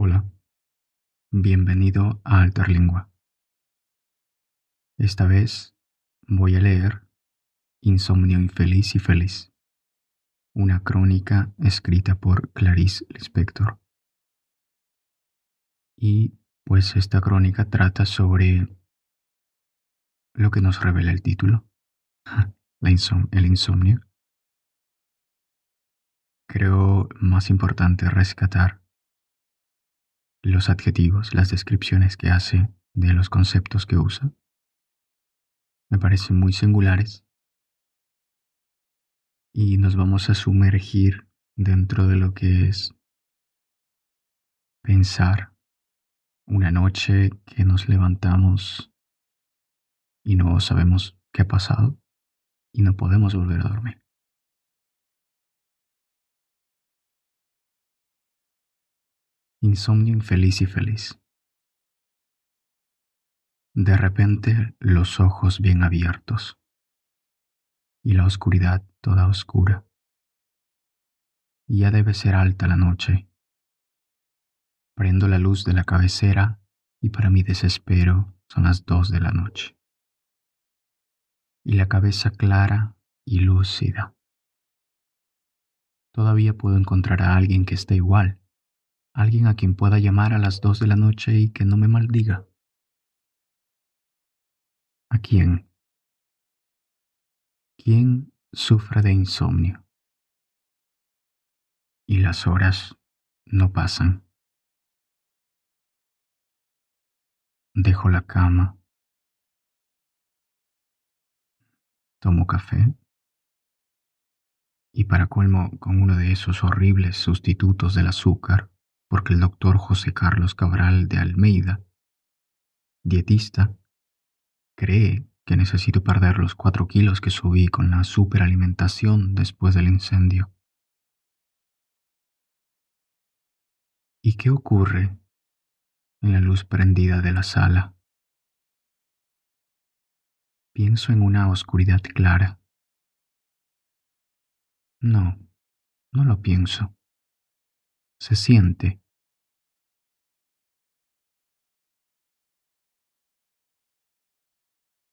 Hola, bienvenido a Alterlingua. Esta vez voy a leer Insomnio infeliz y feliz, una crónica escrita por Clarice Lispector. Y pues esta crónica trata sobre lo que nos revela el título, el insomnio. Creo más importante rescatar los adjetivos, las descripciones que hace de los conceptos que usa. Me parecen muy singulares. Y nos vamos a sumergir dentro de lo que es pensar una noche que nos levantamos y no sabemos qué ha pasado y no podemos volver a dormir. Insomnio infeliz y feliz. De repente los ojos bien abiertos y la oscuridad toda oscura. Ya debe ser alta la noche. Prendo la luz de la cabecera y para mi desespero son las dos de la noche. Y la cabeza clara y lúcida. Todavía puedo encontrar a alguien que esté igual alguien a quien pueda llamar a las dos de la noche y que no me maldiga. ¿A quién? ¿Quién sufre de insomnio? Y las horas no pasan. Dejo la cama. Tomo café. Y para colmo con uno de esos horribles sustitutos del azúcar, porque el doctor José Carlos Cabral de Almeida, dietista, cree que necesito perder los cuatro kilos que subí con la superalimentación después del incendio. ¿Y qué ocurre en la luz prendida de la sala? Pienso en una oscuridad clara. No, no lo pienso se siente.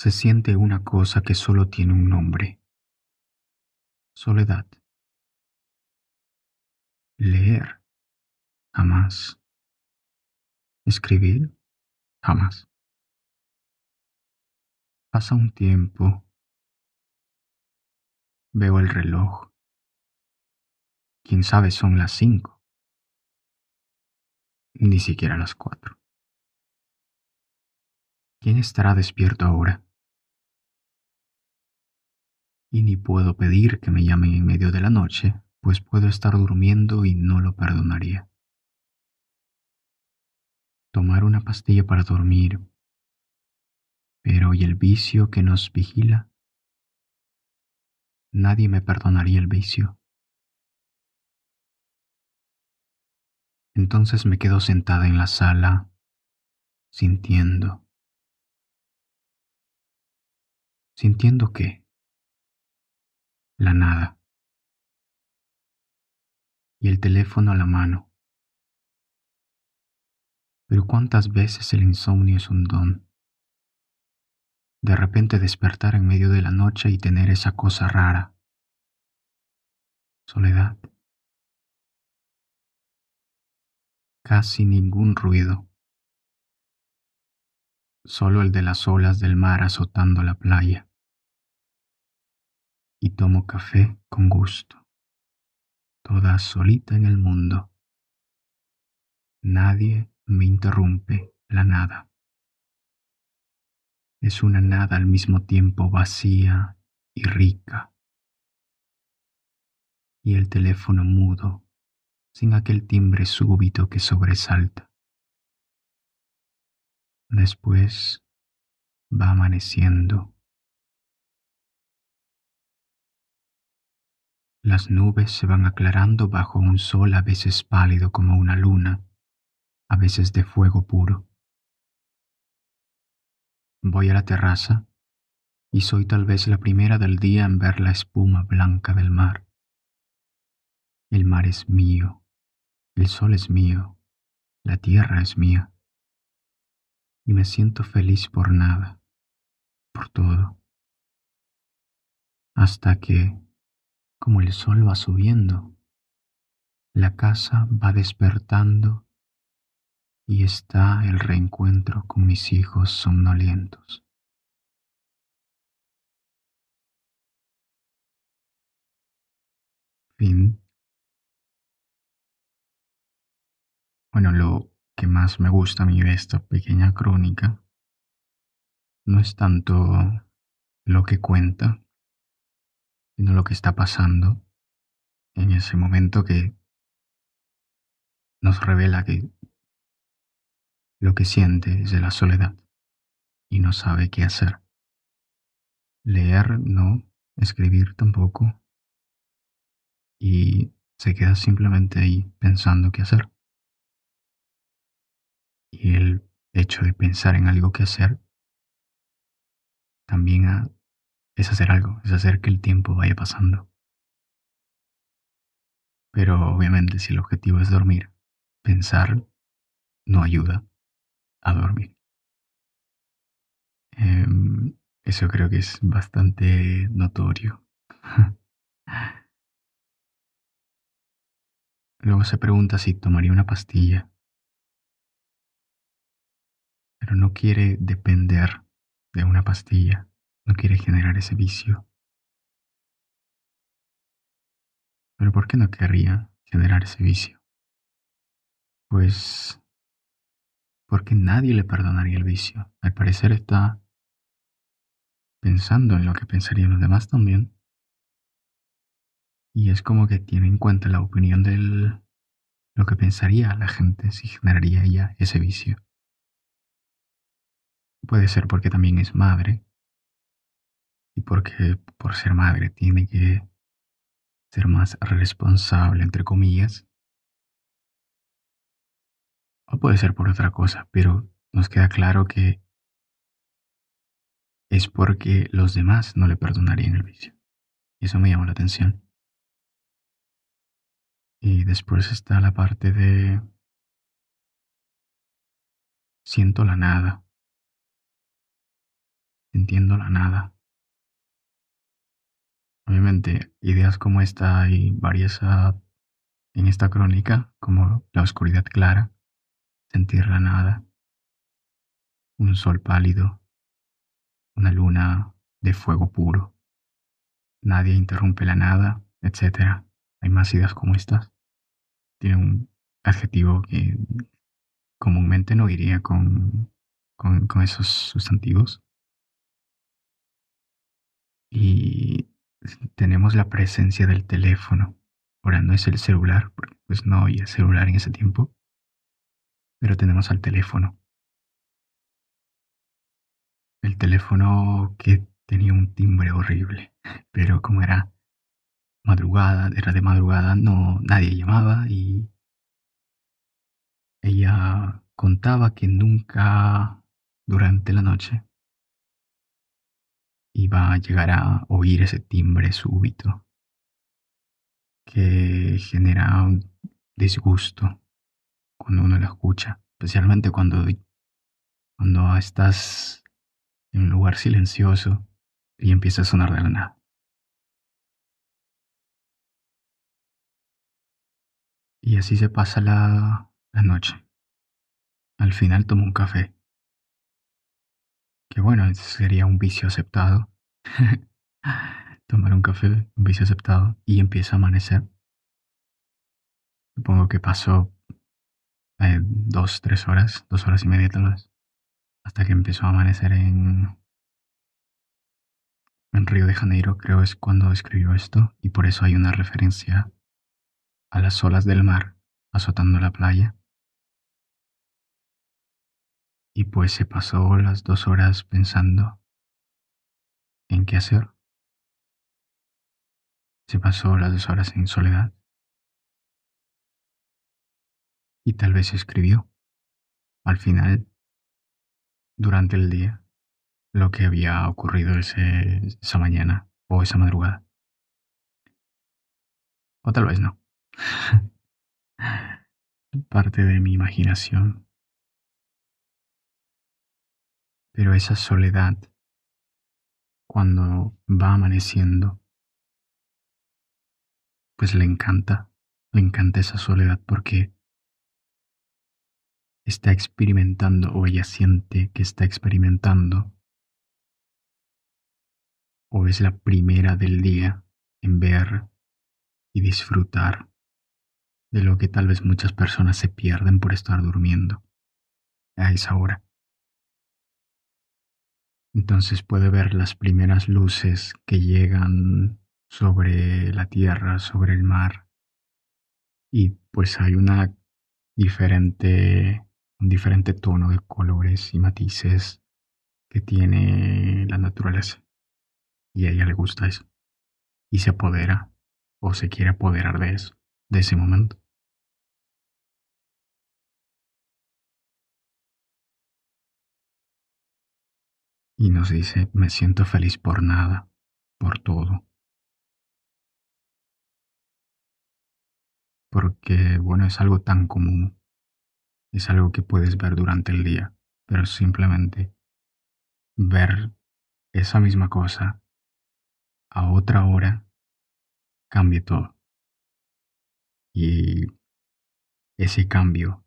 Se siente una cosa que solo tiene un nombre. Soledad. Leer. Jamás. Escribir. Jamás. Pasa un tiempo. Veo el reloj. Quién sabe, son las cinco ni siquiera las cuatro. ¿Quién estará despierto ahora? Y ni puedo pedir que me llamen en medio de la noche, pues puedo estar durmiendo y no lo perdonaría. Tomar una pastilla para dormir. Pero ¿y el vicio que nos vigila? Nadie me perdonaría el vicio. Entonces me quedo sentada en la sala, sintiendo. ¿Sintiendo qué? La nada. Y el teléfono a la mano. Pero cuántas veces el insomnio es un don. De repente despertar en medio de la noche y tener esa cosa rara. Soledad. casi ningún ruido, solo el de las olas del mar azotando la playa. Y tomo café con gusto, toda solita en el mundo. Nadie me interrumpe la nada. Es una nada al mismo tiempo vacía y rica. Y el teléfono mudo sin aquel timbre súbito que sobresalta. Después va amaneciendo. Las nubes se van aclarando bajo un sol a veces pálido como una luna, a veces de fuego puro. Voy a la terraza y soy tal vez la primera del día en ver la espuma blanca del mar. El mar es mío, el sol es mío, La tierra es mía. Y me siento feliz por nada, por todo. Hasta que, como el sol va subiendo, la casa va despertando y está el reencuentro con mis hijos somnolientos. Fin. Bueno, lo que más me gusta a mí de esta pequeña crónica no es tanto lo que cuenta, sino lo que está pasando en ese momento que nos revela que lo que siente es de la soledad y no sabe qué hacer. Leer no, escribir tampoco, y se queda simplemente ahí pensando qué hacer. Y el hecho de pensar en algo que hacer también es hacer algo, es hacer que el tiempo vaya pasando. Pero obviamente si el objetivo es dormir, pensar no ayuda a dormir. Em, eso creo que es bastante notorio. Luego se pregunta si tomaría una pastilla, pero no quiere depender de una pastilla, no quiere generar ese vicio. Pero ¿por qué no querría generar ese vicio? Pues porque nadie le perdonaría el vicio. Al parecer está pensando en lo que pensarían los demás también. Y es como que tiene en cuenta la opinión de lo que pensaría la gente si generaría ella ese vicio. Puede ser porque también es madre y porque por ser madre tiene que ser más responsable, entre comillas, o puede ser por otra cosa, pero nos queda claro que es porque los demás no le perdonarían el vicio. Y eso me llamó la atención. Y después está la parte de siento la nada. Entiendo la nada. Obviamente, ideas como esta hay varias ah, en esta crónica, como la oscuridad clara, sentir la nada, un sol pálido, una luna de fuego puro, nadie interrumpe la nada, etc. Hay más ideas como estas. Tiene un adjetivo que comúnmente no iría con, con, con esos sustantivos. Y tenemos la presencia del teléfono. Ahora no es el celular, porque pues no había celular en ese tiempo pero tenemos al teléfono. El teléfono que tenía un timbre horrible, pero como era madrugada, era de madrugada, no nadie llamaba y ella contaba que nunca durante la noche iba a llegar a oír ese timbre súbito que genera un disgusto cuando uno lo escucha, especialmente cuando, cuando estás en un lugar silencioso y empieza a sonar de la nada. Y así se pasa la, la noche. Al final tomo un café. Bueno, sería un vicio aceptado. Tomar un café, un vicio aceptado. Y empieza a amanecer. Supongo que pasó eh, dos, tres horas, dos horas y media hasta que empezó a amanecer en, en Río de Janeiro, creo es cuando escribió esto, y por eso hay una referencia a las olas del mar azotando la playa. Y pues se pasó las dos horas pensando en qué hacer. Se pasó las dos horas en soledad. y tal vez escribió, al final, durante el día, lo que había ocurrido esa mañana o esa madrugada. O tal vez no. parte de mi imaginación. Pero esa soledad, cuando va amaneciendo, pues le encanta, le encanta esa soledad porque está experimentando o ella siente que está experimentando o es la primera del día en ver y disfrutar de lo que tal vez muchas personas se pierden por estar durmiendo a esa hora. Entonces puede ver las primeras luces que llegan sobre la tierra, sobre el mar, y pues hay una diferente, un diferente tono de colores y matices que tiene la naturaleza. Y a ella le gusta eso. Y se apodera o se quiere apoderar de eso, de ese momento. Y nos dice, me siento feliz por nada, por todo. Porque, bueno, es algo tan común, es algo que puedes ver durante el día, pero simplemente ver esa misma cosa a otra hora cambia todo. Y ese cambio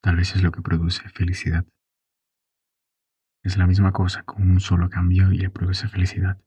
tal vez es lo que produce felicidad. Es la misma cosa con un solo cambio y le produce felicidad.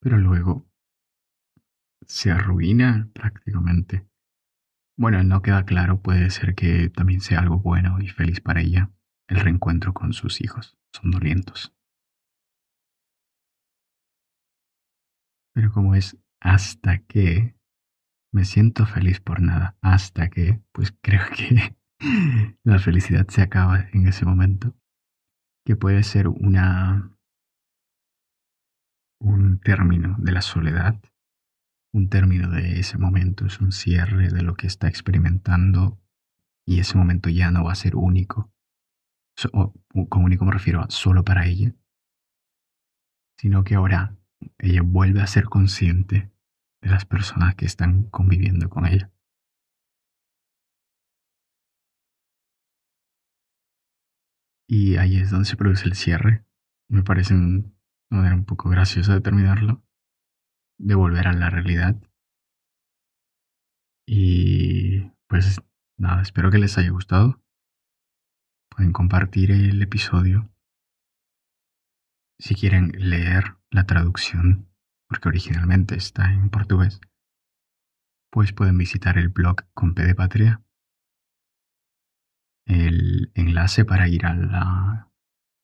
Pero luego se arruina prácticamente. Bueno, no queda claro, puede ser que también sea algo bueno y feliz para ella el reencuentro con sus hijos. Son dolientos. Pero como es hasta que me siento feliz por nada, hasta que, pues creo que la felicidad se acaba en ese momento, que puede ser un término de la soledad, un término de ese momento, es un cierre de lo que está experimentando y ese momento ya no va a ser único. O, con único me refiero a solo para ella, sino que ahora ella vuelve a ser consciente de las personas que están conviviendo con ella. Y ahí es donde se produce el cierre. Me parece una manera un poco graciosa de terminarlo. De volver a la realidad. Y pues nada, espero que les haya gustado. Pueden compartir el episodio. Si quieren leer la traducción, porque originalmente está en portugués, pues pueden visitar el blog con P de Patria el enlace para ir a, la,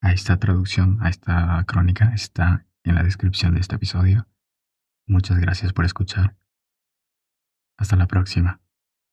a esta traducción, a esta crónica, está en la descripción de este episodio. Muchas gracias por escuchar. Hasta la próxima.